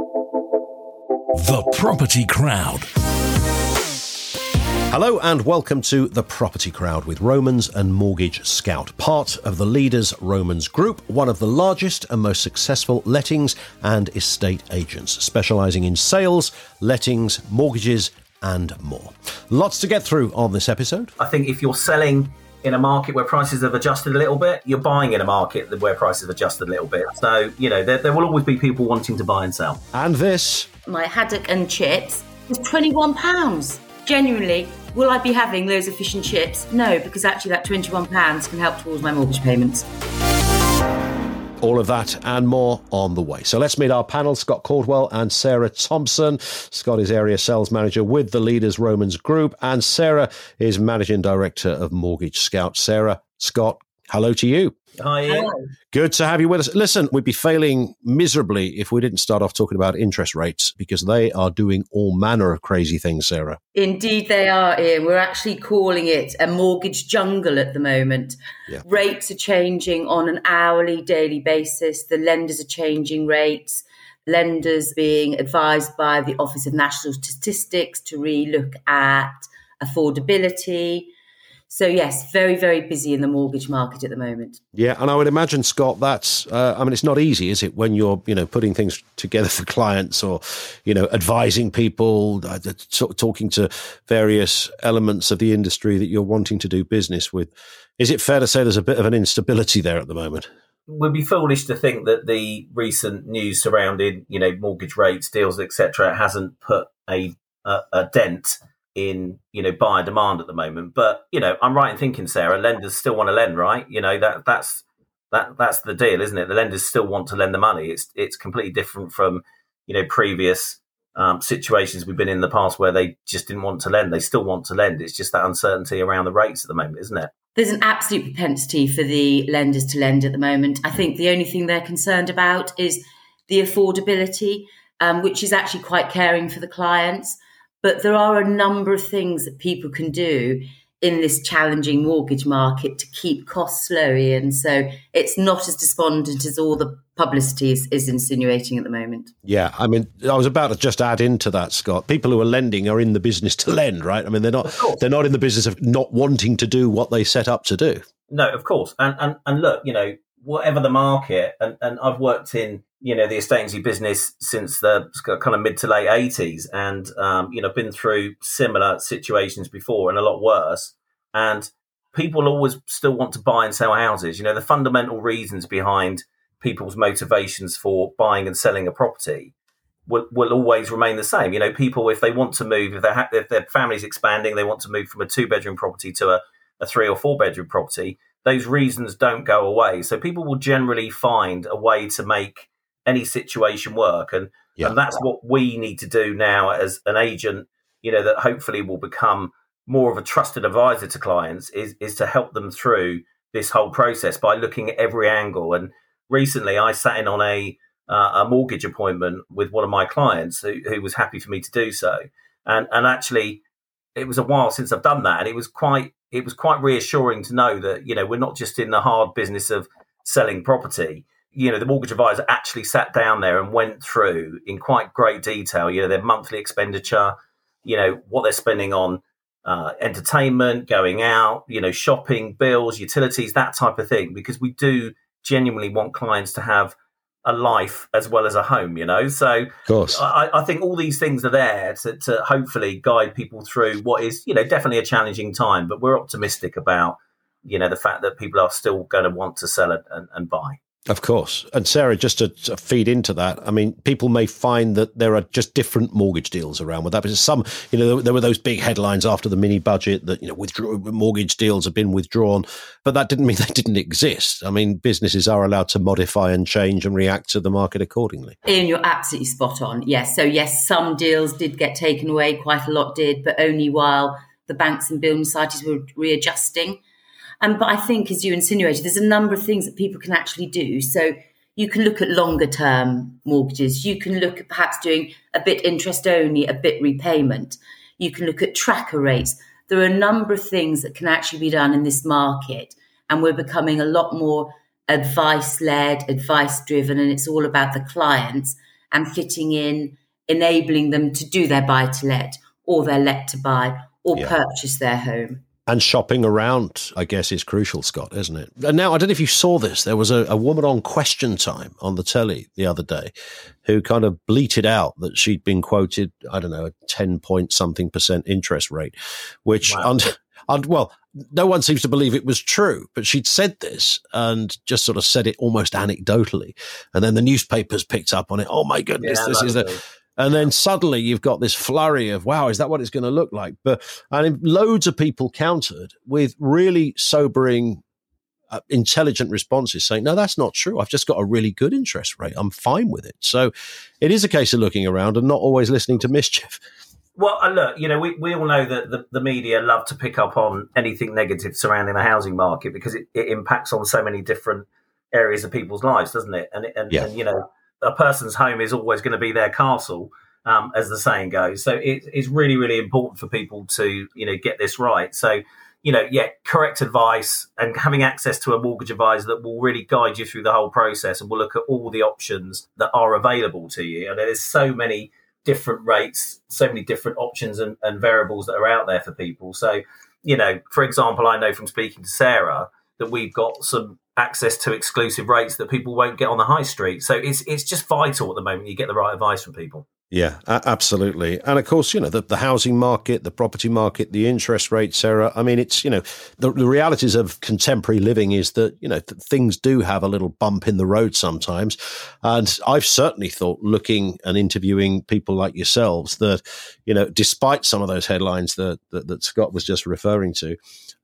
The Property Crowd. Hello and welcome to The Property Crowd with Romans and Mortgage Scout, part of the Leaders Romans Group, one of the largest and most successful lettings and estate agents, specialising in sales, lettings, mortgages, and more. Lots to get through on this episode. I think if you're selling in a market where prices have adjusted a little bit, you're buying in a market where prices have adjusted a little bit. So, you know, there, there will always be people wanting to buy and sell. And this. My haddock and chips was £21. Genuinely, will I be having those efficient chips? No, because actually that £21 can help towards my mortgage payments. All of that and more on the way. So let's meet our panel Scott Caldwell and Sarah Thompson. Scott is area sales manager with the Leaders Romans Group, and Sarah is managing director of Mortgage Scout. Sarah, Scott, hello to you. Hi, Ian. Good to have you with us. Listen, we'd be failing miserably if we didn't start off talking about interest rates because they are doing all manner of crazy things, Sarah. Indeed, they are, Ian. We're actually calling it a mortgage jungle at the moment. Yeah. Rates are changing on an hourly, daily basis. The lenders are changing rates. Lenders being advised by the Office of National Statistics to relook at affordability. So yes, very very busy in the mortgage market at the moment. Yeah, and I would imagine Scott, that's uh, I mean, it's not easy, is it, when you're you know putting things together for clients or you know advising people, uh, t- talking to various elements of the industry that you're wanting to do business with. Is it fair to say there's a bit of an instability there at the moment? We'd be foolish to think that the recent news surrounding, you know, mortgage rates, deals, etc., hasn't put a, a, a dent in you know buyer demand at the moment. But you know, I'm right in thinking, Sarah, lenders still want to lend, right? You know that that's that that's the deal, isn't it? The lenders still want to lend the money. It's it's completely different from you know previous um, situations we've been in the past where they just didn't want to lend. They still want to lend. It's just that uncertainty around the rates at the moment, isn't it? There's an absolute propensity for the lenders to lend at the moment. I think the only thing they're concerned about is the affordability, um, which is actually quite caring for the clients. But there are a number of things that people can do in this challenging mortgage market to keep costs low, and so it's not as despondent as all the publicity is, is, insinuating at the moment. Yeah, I mean, I was about to just add into that, Scott. People who are lending are in the business to lend, right? I mean, they're not they're not in the business of not wanting to do what they set up to do. No, of course, and and and look, you know, whatever the market, and and I've worked in you know the estate agency business since the kind of mid to late 80s and um, you know been through similar situations before and a lot worse. And people always still want to buy and sell houses. You know the fundamental reasons behind people's motivations for buying and selling a property will, will always remain the same. You know people if they want to move if, ha- if their family's expanding they want to move from a two bedroom property to a, a three or four bedroom property those reasons don't go away so people will generally find a way to make any situation work. And, yeah. and that's what we need to do now as an agent, you know, that hopefully will become more of a trusted advisor to clients is, is to help them through this whole process by looking at every angle. And recently I sat in on a, uh, a mortgage appointment with one of my clients who, who was happy for me to do so. And, and actually it was a while since I've done that. And it was quite, it was quite reassuring to know that, you know, we're not just in the hard business of selling property. You know, the mortgage advisor actually sat down there and went through in quite great detail, you know, their monthly expenditure, you know, what they're spending on uh, entertainment, going out, you know, shopping, bills, utilities, that type of thing, because we do genuinely want clients to have a life as well as a home, you know. So, of course, I, I think all these things are there to, to hopefully guide people through what is, you know, definitely a challenging time, but we're optimistic about, you know, the fact that people are still going to want to sell it and, and buy. Of course. And Sarah, just to, feed into that, I mean, people may find that there are just different mortgage deals around with that. Because some, you know, there, there were those big headlines after the mini budget that, you know, withdraw, mortgage deals have been withdrawn, but that didn't mean they didn't exist. I mean, businesses are allowed to modify and change and react to the market accordingly. Ian, you're absolutely spot on. Yes. So, yes, some deals did get taken away, quite a lot did, but only while the banks and building societies were readjusting. Um, but I think, as you insinuated, there's a number of things that people can actually do. So you can look at longer term mortgages. You can look at perhaps doing a bit interest only, a bit repayment. You can look at tracker rates. There are a number of things that can actually be done in this market. And we're becoming a lot more advice led, advice driven, and it's all about the clients and fitting in, enabling them to do their buy to let or their let to buy or yeah. purchase their home. And shopping around, I guess, is crucial, Scott, isn't it? And now, I don't know if you saw this. There was a, a woman on Question Time on the telly the other day who kind of bleated out that she'd been quoted, I don't know, a 10 point something percent interest rate, which, wow. and, and well, no one seems to believe it was true, but she'd said this and just sort of said it almost anecdotally. And then the newspapers picked up on it. Oh my goodness, yeah, this is a and then suddenly you've got this flurry of, wow, is that what it's going to look like? But and loads of people countered with really sobering, uh, intelligent responses saying, no, that's not true. I've just got a really good interest rate. I'm fine with it. So it is a case of looking around and not always listening to mischief. Well, uh, look, you know, we, we all know that the, the media love to pick up on anything negative surrounding the housing market because it, it impacts on so many different areas of people's lives, doesn't it? And, and, yeah. and you know, a person's home is always going to be their castle, um, as the saying goes. So it, it's really, really important for people to you know get this right. So you know, yeah, correct advice and having access to a mortgage advisor that will really guide you through the whole process and will look at all the options that are available to you. And there's so many different rates, so many different options and, and variables that are out there for people. So, you know, for example, I know from speaking to Sarah that we've got some access to exclusive rates that people won't get on the high street. So it's it's just vital at the moment you get the right advice from people. Yeah, absolutely. And of course, you know, the, the housing market, the property market, the interest rates, Sarah. I mean, it's, you know, the, the realities of contemporary living is that, you know, th- things do have a little bump in the road sometimes. And I've certainly thought looking and interviewing people like yourselves that, you know, despite some of those headlines that, that, that Scott was just referring to,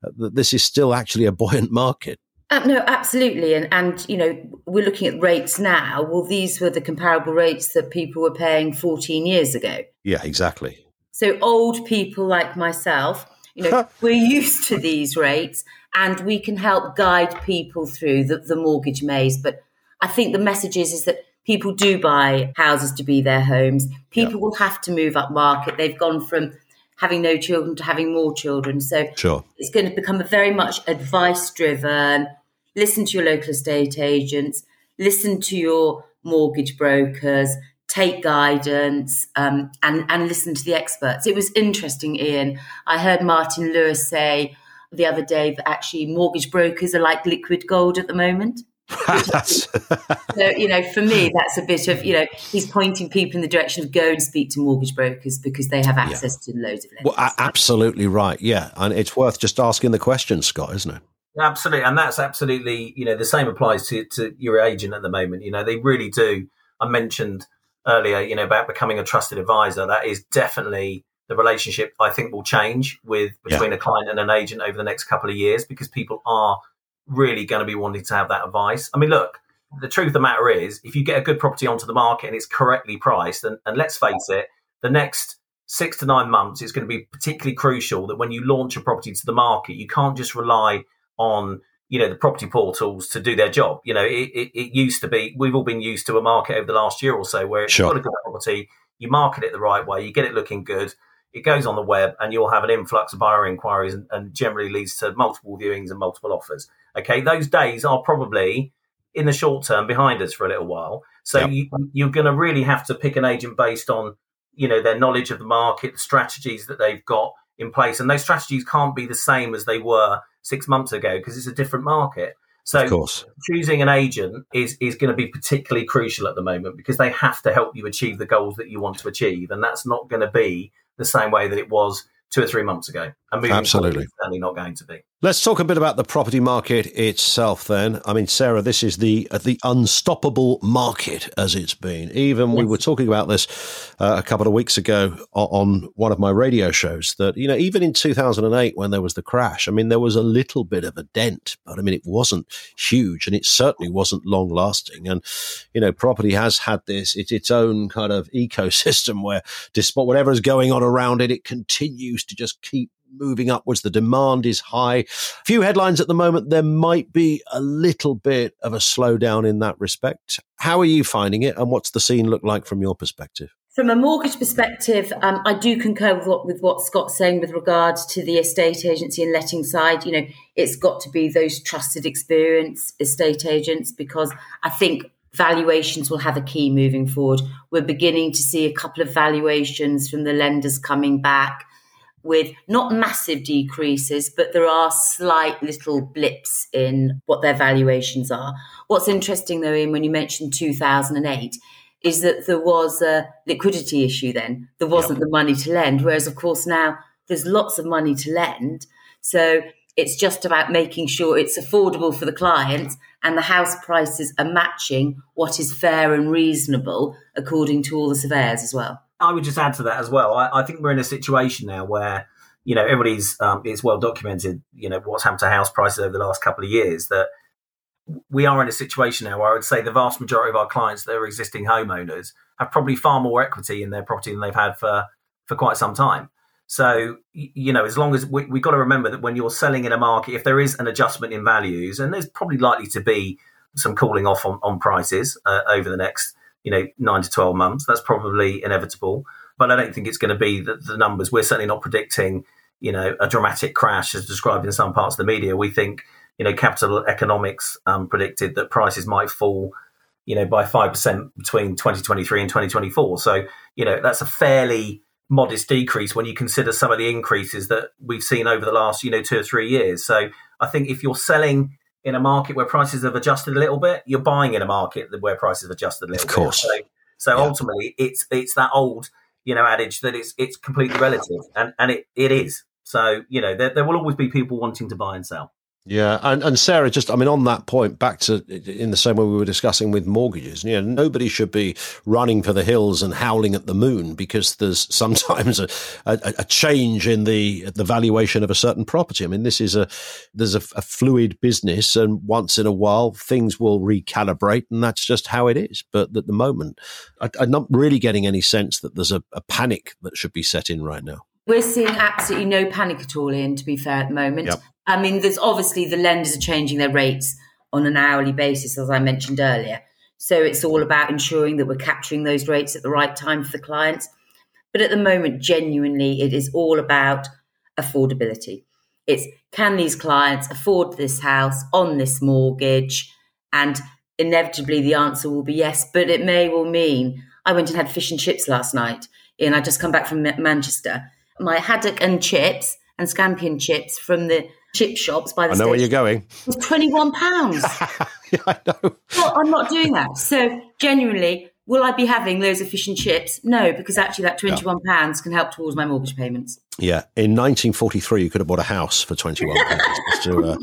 uh, that this is still actually a buoyant market. Uh, no, absolutely. And, and, you know, we're looking at rates now. Well, these were the comparable rates that people were paying 14 years ago. Yeah, exactly. So old people like myself, you know, we're used to these rates and we can help guide people through the, the mortgage maze. But I think the message is, is that people do buy houses to be their homes. People yeah. will have to move up market. They've gone from having no children to having more children. So sure. it's going to become a very much advice driven. Listen to your local estate agents, listen to your mortgage brokers, take guidance, um, and and listen to the experts. It was interesting, Ian. I heard Martin Lewis say the other day that actually mortgage brokers are like liquid gold at the moment. So, you know, for me, that's a bit of, you know, he's pointing people in the direction of go and speak to mortgage brokers because they have access yeah. to loads of lenders. Well, absolutely right. Yeah. And it's worth just asking the question, Scott, isn't it? Absolutely. And that's absolutely, you know, the same applies to, to your agent at the moment. You know, they really do. I mentioned earlier, you know, about becoming a trusted advisor. That is definitely the relationship I think will change with between yeah. a client and an agent over the next couple of years because people are really going to be wanting to have that advice. I mean, look, the truth of the matter is, if you get a good property onto the market and it's correctly priced, and, and let's face it, the next six to nine months is going to be particularly crucial that when you launch a property to the market, you can't just rely on you know the property portals to do their job. You know, it, it, it used to be we've all been used to a market over the last year or so where sure. you've got a good property, you market it the right way, you get it looking good, it goes on the web, and you'll have an influx of buyer inquiries, and, and generally leads to multiple viewings and multiple offers. Okay, those days are probably in the short term behind us for a little while. So yep. you, you're going to really have to pick an agent based on you know their knowledge of the market, the strategies that they've got in place, and those strategies can't be the same as they were six months ago because it's a different market. So of course. choosing an agent is is going to be particularly crucial at the moment because they have to help you achieve the goals that you want to achieve, and that's not going to be the same way that it was two or three months ago. And moving Absolutely. certainly not going to be. Let's talk a bit about the property market itself then. I mean, Sarah, this is the uh, the unstoppable market as it's been. Even yes. we were talking about this uh, a couple of weeks ago on one of my radio shows that, you know, even in 2008 when there was the crash, I mean, there was a little bit of a dent, but I mean, it wasn't huge and it certainly wasn't long lasting. And, you know, property has had this, it's its own kind of ecosystem where despite whatever is going on around it, it continues to just keep moving upwards. The demand is high. Few headlines at the moment. There might be a little bit of a slowdown in that respect. How are you finding it, and what's the scene look like from your perspective? From a mortgage perspective, um, I do concur with what, with what Scott's saying with regards to the estate agency and letting side. You know, it's got to be those trusted, experienced estate agents because I think valuations will have a key moving forward. We're beginning to see a couple of valuations from the lenders coming back with not massive decreases, but there are slight little blips in what their valuations are. What's interesting though, Ian, when you mentioned 2008, is that there was a liquidity issue then. There wasn't yep. the money to lend. Whereas, of course, now there's lots of money to lend. So it's just about making sure it's affordable for the client and the house prices are matching what is fair and reasonable according to all the surveyors as well. I would just add to that as well. I, I think we're in a situation now where you know everybody's um, it's well documented. You know what's happened to house prices over the last couple of years. That we are in a situation now where I would say the vast majority of our clients that are existing homeowners have probably far more equity in their property than they've had for for quite some time. So, you know, as long as we, have got to remember that when you're selling in a market, if there is an adjustment in values, and there's probably likely to be some cooling off on, on prices uh, over the next, you know, nine to 12 months, that's probably inevitable. But I don't think it's going to be the, the numbers. We're certainly not predicting, you know, a dramatic crash as described in some parts of the media. We think, you know, capital economics um, predicted that prices might fall, you know, by 5% between 2023 and 2024. So, you know, that's a fairly modest decrease when you consider some of the increases that we've seen over the last, you know, two or three years. So I think if you're selling in a market where prices have adjusted a little bit, you're buying in a market where prices have adjusted a little bit. of course. bit. So, so yeah. ultimately, it's it's that old, you know, adage that it's it's completely relative, and and it, it is. So you know, there, there will always be people wanting to buy and sell. Yeah, and, and Sarah, just I mean, on that point, back to in the same way we were discussing with mortgages, you know, nobody should be running for the hills and howling at the moon because there's sometimes a, a, a change in the the valuation of a certain property. I mean, this is a there's a, a, fluid business, and once in a while things will recalibrate, and that's just how it is. But at the moment, I, am not really getting any sense that there's a, a panic that should be set in right now. We're seeing absolutely no panic at all in, to be fair, at the moment. Yep. I mean, there's obviously the lenders are changing their rates on an hourly basis, as I mentioned earlier. So it's all about ensuring that we're capturing those rates at the right time for the clients. But at the moment, genuinely, it is all about affordability. It's can these clients afford this house on this mortgage? And inevitably, the answer will be yes, but it may well mean I went and had fish and chips last night, and I just come back from Manchester my haddock and chips and scampi and chips from the chip shops by the I know where you're going. was twenty one pounds. yeah, I know. Well, I'm not doing that. So genuinely, will I be having loads of fish and chips? No, because actually that twenty one pounds can help towards my mortgage payments. Yeah, in 1943, you could have bought a house for 21 pounds. to uh,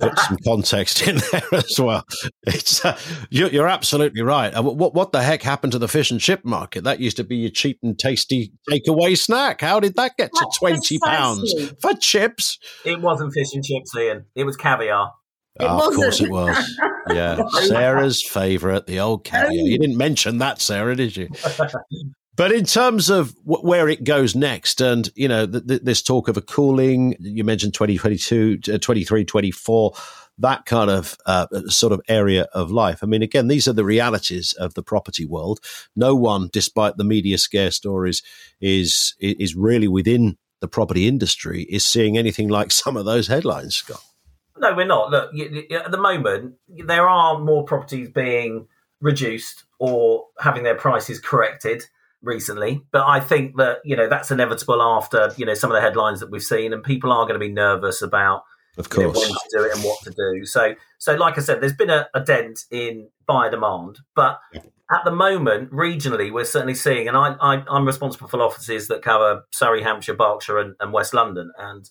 put some context in there as well. It's uh, you're, you're, absolutely right. Uh, what what the heck happened to the fish and chip market? That used to be your cheap and tasty takeaway snack. How did that get to 20 pounds for chips? It wasn't fish and chips, Ian. It was caviar. Oh, of course it was. Yeah, Sarah's favourite, the old caviar. You didn't mention that, Sarah, did you? But in terms of w- where it goes next, and you know, th- th- this talk of a cooling, you mentioned 2022, uh, 23, 24, that kind of uh, sort of area of life. I mean, again, these are the realities of the property world. No one, despite the media scare stories, is is really within the property industry is seeing anything like some of those headlines, Scott. No, we're not. Look, at the moment, there are more properties being reduced or having their prices corrected recently, but I think that you know that's inevitable after you know some of the headlines that we've seen, and people are going to be nervous about of course you know, when to do it and what to do. So, so like I said, there's been a, a dent in buyer demand, but at the moment, regionally, we're certainly seeing, and I, I am responsible for offices that cover Surrey, Hampshire, Berkshire, and, and West London, and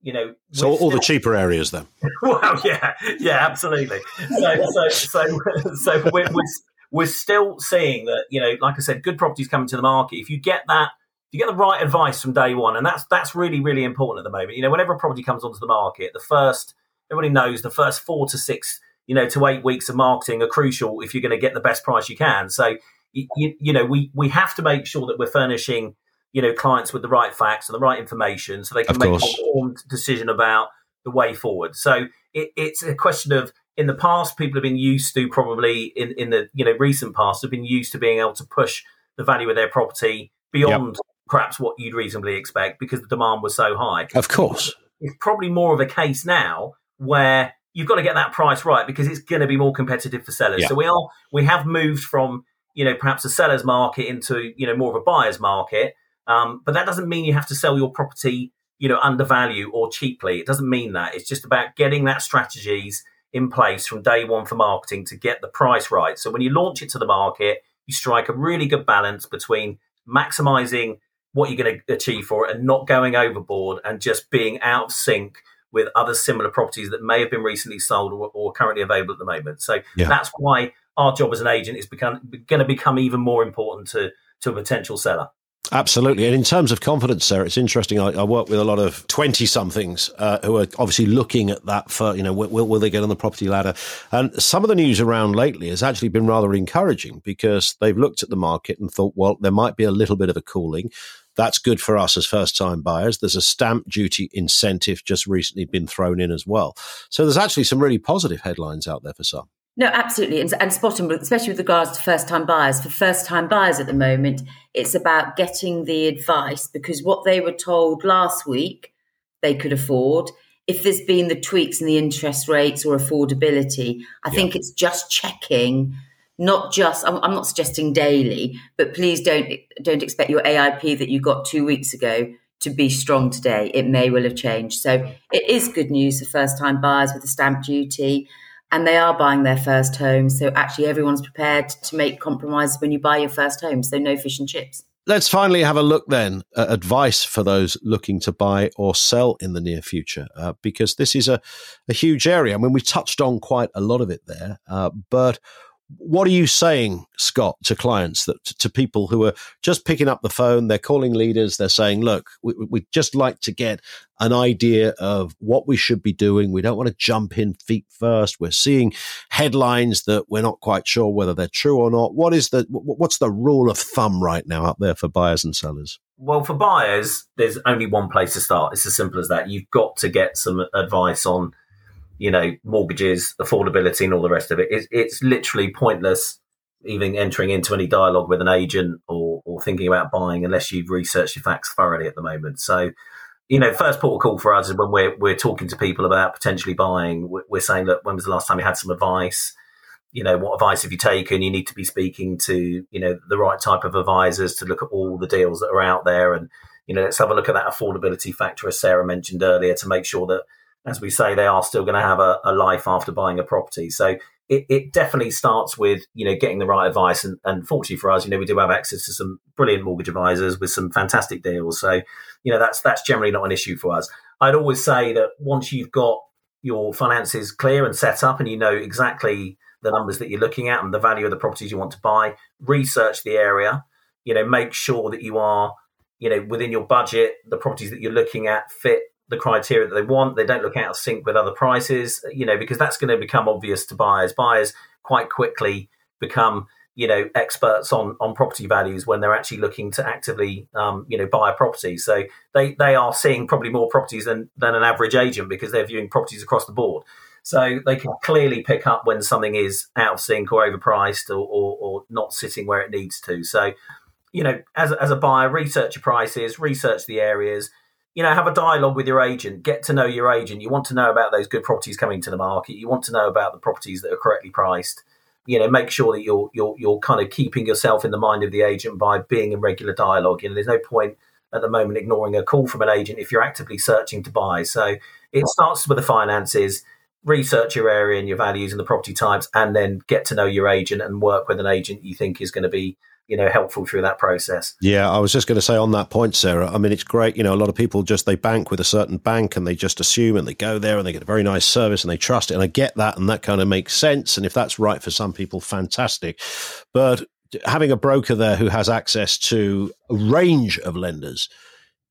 you know, so all still, the cheaper areas then. well, yeah, yeah, absolutely. So, so, so, so we're, we're, we're still seeing that, you know, like I said, good properties coming to the market. If you get that, if you get the right advice from day one, and that's that's really really important at the moment. You know, whenever a property comes onto the market, the first everybody knows the first four to six, you know, to eight weeks of marketing are crucial if you're going to get the best price you can. So, you, you know, we we have to make sure that we're furnishing you know clients with the right facts and the right information so they can make an informed decision about the way forward. So it, it's a question of in the past, people have been used to probably in, in the you know recent past have been used to being able to push the value of their property beyond yep. perhaps what you'd reasonably expect because the demand was so high. Of course, it's probably more of a case now where you've got to get that price right because it's going to be more competitive for sellers. Yeah. So we are we have moved from you know perhaps a seller's market into you know more of a buyer's market, um, but that doesn't mean you have to sell your property you know undervalue or cheaply. It doesn't mean that. It's just about getting that strategies in place from day one for marketing to get the price right. So when you launch it to the market, you strike a really good balance between maximizing what you're going to achieve for it and not going overboard and just being out of sync with other similar properties that may have been recently sold or, or currently available at the moment. So yeah. that's why our job as an agent is become, going to become even more important to, to a potential seller. Absolutely. And in terms of confidence, Sarah, it's interesting. I, I work with a lot of 20 somethings uh, who are obviously looking at that for, you know, will, will, they get on the property ladder? And some of the news around lately has actually been rather encouraging because they've looked at the market and thought, well, there might be a little bit of a cooling. That's good for us as first time buyers. There's a stamp duty incentive just recently been thrown in as well. So there's actually some really positive headlines out there for some. No, absolutely. And, and spot on, especially with regards to first time buyers. For first time buyers at the moment, it's about getting the advice because what they were told last week they could afford. If there's been the tweaks in the interest rates or affordability, I yeah. think it's just checking not just I'm, I'm, not suggesting daily but please don't don't expect your aip that you got two weeks ago to be strong today it may well have changed so it is good news for first time buyers with the stamp duty and they are buying their first home. So actually, everyone's prepared to make compromises when you buy your first home. So no fish and chips. Let's finally have a look then at advice for those looking to buy or sell in the near future, uh, because this is a, a huge area. I mean, we touched on quite a lot of it there, uh, but what are you saying, Scott, to clients that to people who are just picking up the phone? They're calling leaders. They're saying, "Look, we, would just like to get an idea of what we should be doing. We don't want to jump in feet first. We're seeing headlines that we're not quite sure whether they're true or not. What is the what's the rule of thumb right now out there for buyers and sellers?" Well, for buyers, there's only one place to start. It's as simple as that. You've got to get some advice on you know, mortgages, affordability, and all the rest of it. It's, it's literally pointless even entering into any dialogue with an agent or, or thinking about buying unless you've researched your facts thoroughly at the moment. So, you know, first port of call for us is when we're we're talking to people about potentially buying. We're saying, look, when was the last time you had some advice? You know, what advice have you taken? You need to be speaking to you know the right type of advisors to look at all the deals that are out there, and you know, let's have a look at that affordability factor, as Sarah mentioned earlier, to make sure that as we say, they are still going to have a, a, life after buying a property. So it, it, definitely starts with you know getting the right advice, and, and fortunately for us, you know we do have access to some brilliant mortgage advisors with some fantastic deals. So you know that's that's generally not an issue for us. I'd always say that once you've got your finances clear and set up, and you know exactly the numbers that you're looking at and the value of the properties you want to buy, research the area. You know, make sure that you are you know within your budget, the properties that you're looking at fit the criteria that they want. They don't look out of sync with other prices, you know, because that's going to become obvious to buyers. Buyers quite quickly become, you know, experts on on property values when they're actually looking to actively, um, you know, buy a property. So they they are seeing probably more properties than than an average agent because they're viewing properties across the board. So they can clearly pick up when something is out of sync or overpriced or, or, or not sitting where it needs to. So, you know, as, as a buyer, research your prices, research the areas, you know, have a dialogue with your agent, get to know your agent. You want to know about those good properties coming to the market. You want to know about the properties that are correctly priced. You know, make sure that you're you're you're kind of keeping yourself in the mind of the agent by being in regular dialogue. You know, there's no point at the moment ignoring a call from an agent if you're actively searching to buy. So it starts with the finances, research your area and your values and the property types, and then get to know your agent and work with an agent you think is going to be you know helpful through that process. Yeah, I was just going to say on that point, Sarah. I mean, it's great. You know, a lot of people just they bank with a certain bank and they just assume and they go there and they get a very nice service and they trust it. And I get that, and that kind of makes sense. And if that's right for some people, fantastic. But having a broker there who has access to a range of lenders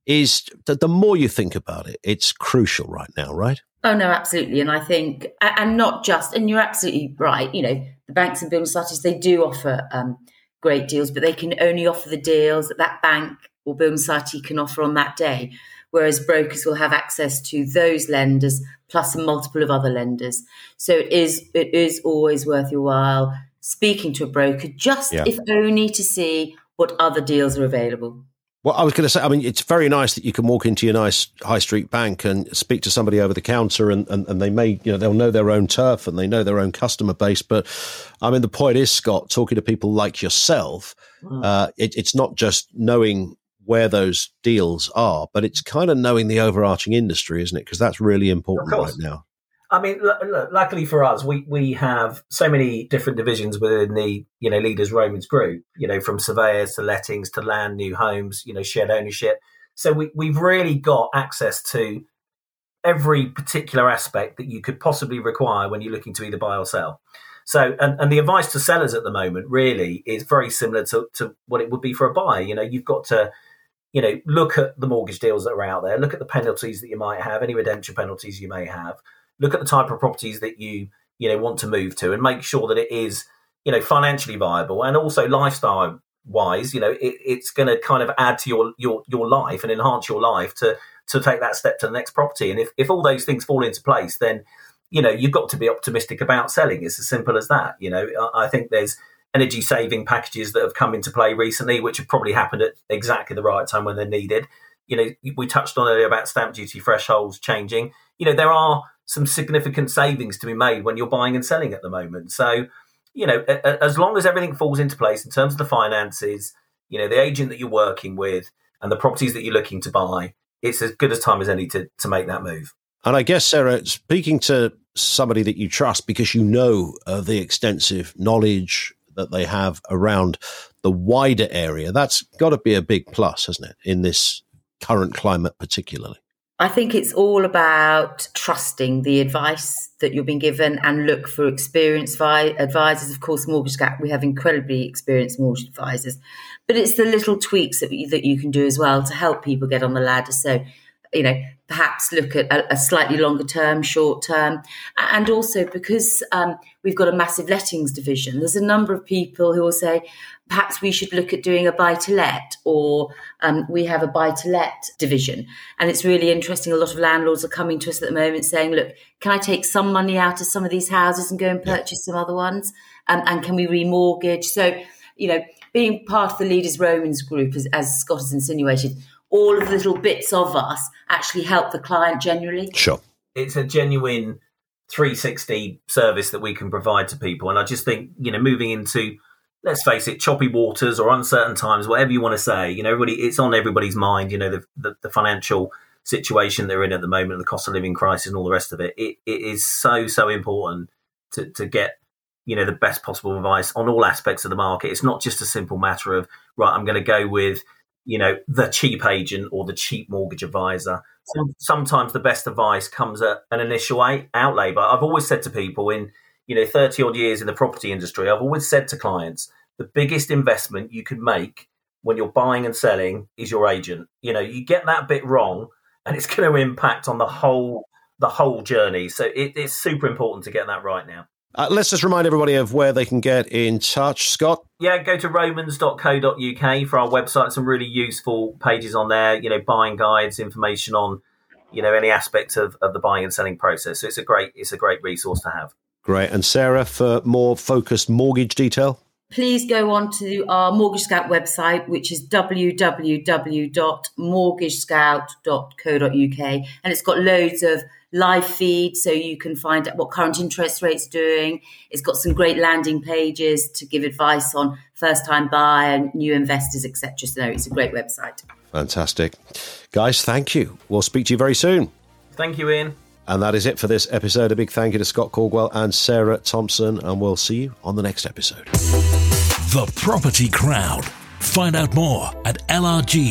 is the, the more you think about it, it's crucial right now, right? Oh no, absolutely. And I think, and not just, and you're absolutely right. You know, the banks and building societies they do offer. Um, great deals, but they can only offer the deals that that bank or building society can offer on that day. Whereas brokers will have access to those lenders plus a multiple of other lenders. So it is it is always worth your while speaking to a broker, just yeah. if only to see what other deals are available. Well, I was going to say, I mean, it's very nice that you can walk into your nice high street bank and speak to somebody over the counter, and, and, and they may, you know, they'll know their own turf and they know their own customer base. But I mean, the point is, Scott, talking to people like yourself, mm. uh, it, it's not just knowing where those deals are, but it's kind of knowing the overarching industry, isn't it? Because that's really important right now. I mean, l- luckily for us, we, we have so many different divisions within the you know Leaders Romans group. You know, from surveyors to lettings to land, new homes, you know, shared ownership. So we we've really got access to every particular aspect that you could possibly require when you're looking to either buy or sell. So, and, and the advice to sellers at the moment really is very similar to, to what it would be for a buyer. You know, you've got to you know, look at the mortgage deals that are out there, look at the penalties that you might have, any redemption penalties you may have, look at the type of properties that you, you know, want to move to and make sure that it is, you know, financially viable and also lifestyle wise, you know, it, it's going to kind of add to your, your, your life and enhance your life to, to take that step to the next property. And if, if all those things fall into place, then, you know, you've got to be optimistic about selling. It's as simple as that. You know, I, I think there's, energy saving packages that have come into play recently, which have probably happened at exactly the right time when they're needed. You know, we touched on earlier about stamp duty thresholds changing. You know, there are some significant savings to be made when you're buying and selling at the moment. So, you know, as long as everything falls into place in terms of the finances, you know, the agent that you're working with and the properties that you're looking to buy, it's as good a time as any to, to make that move. And I guess, Sarah, speaking to somebody that you trust because you know uh, the extensive knowledge that they have around the wider area. That's got to be a big plus, hasn't it, in this current climate, particularly? I think it's all about trusting the advice that you're being given and look for experienced vi- advisors. Of course, Mortgage Gap, we have incredibly experienced mortgage advisors, but it's the little tweaks that, that you can do as well to help people get on the ladder. So, you know, perhaps look at a, a slightly longer term, short term. And also because um, we've got a massive lettings division, there's a number of people who will say, perhaps we should look at doing a buy to let or um, we have a buy to let division. And it's really interesting. A lot of landlords are coming to us at the moment saying, look, can I take some money out of some of these houses and go and purchase some other ones? Um, and can we remortgage? So, you know, being part of the Leaders Romans group, as, as Scott has insinuated, all of the little bits of us actually help the client generally. Sure. It's a genuine 360 service that we can provide to people. And I just think, you know, moving into, let's face it, choppy waters or uncertain times, whatever you want to say, you know, everybody, it's on everybody's mind, you know, the, the, the financial situation they're in at the moment, the cost of living crisis and all the rest of it. It, it is so, so important to, to get, you know, the best possible advice on all aspects of the market. It's not just a simple matter of, right, I'm going to go with, you know, the cheap agent or the cheap mortgage advisor. Sometimes the best advice comes at an initial outlay. But I've always said to people in, you know, 30 odd years in the property industry, I've always said to clients, the biggest investment you can make when you're buying and selling is your agent. You know, you get that bit wrong and it's going to impact on the whole the whole journey. So it, it's super important to get that right now. Uh, let's just remind everybody of where they can get in touch. Scott? Yeah, go to romans.co.uk for our website. Some really useful pages on there, you know, buying guides, information on, you know, any aspect of, of the buying and selling process. So it's a great it's a great resource to have. Great. And Sarah, for more focused mortgage detail? Please go on to our Mortgage Scout website, which is www.mortgagescout.co.uk. And it's got loads of live feed so you can find out what current interest rates doing. It's got some great landing pages to give advice on first time buyer, new investors, etc. So it's a great website. Fantastic. Guys, thank you. We'll speak to you very soon. Thank you, Ian. And that is it for this episode. A big thank you to Scott Caldwell and Sarah Thompson, and we'll see you on the next episode. The Property Crowd. Find out more at lrg.co.uk.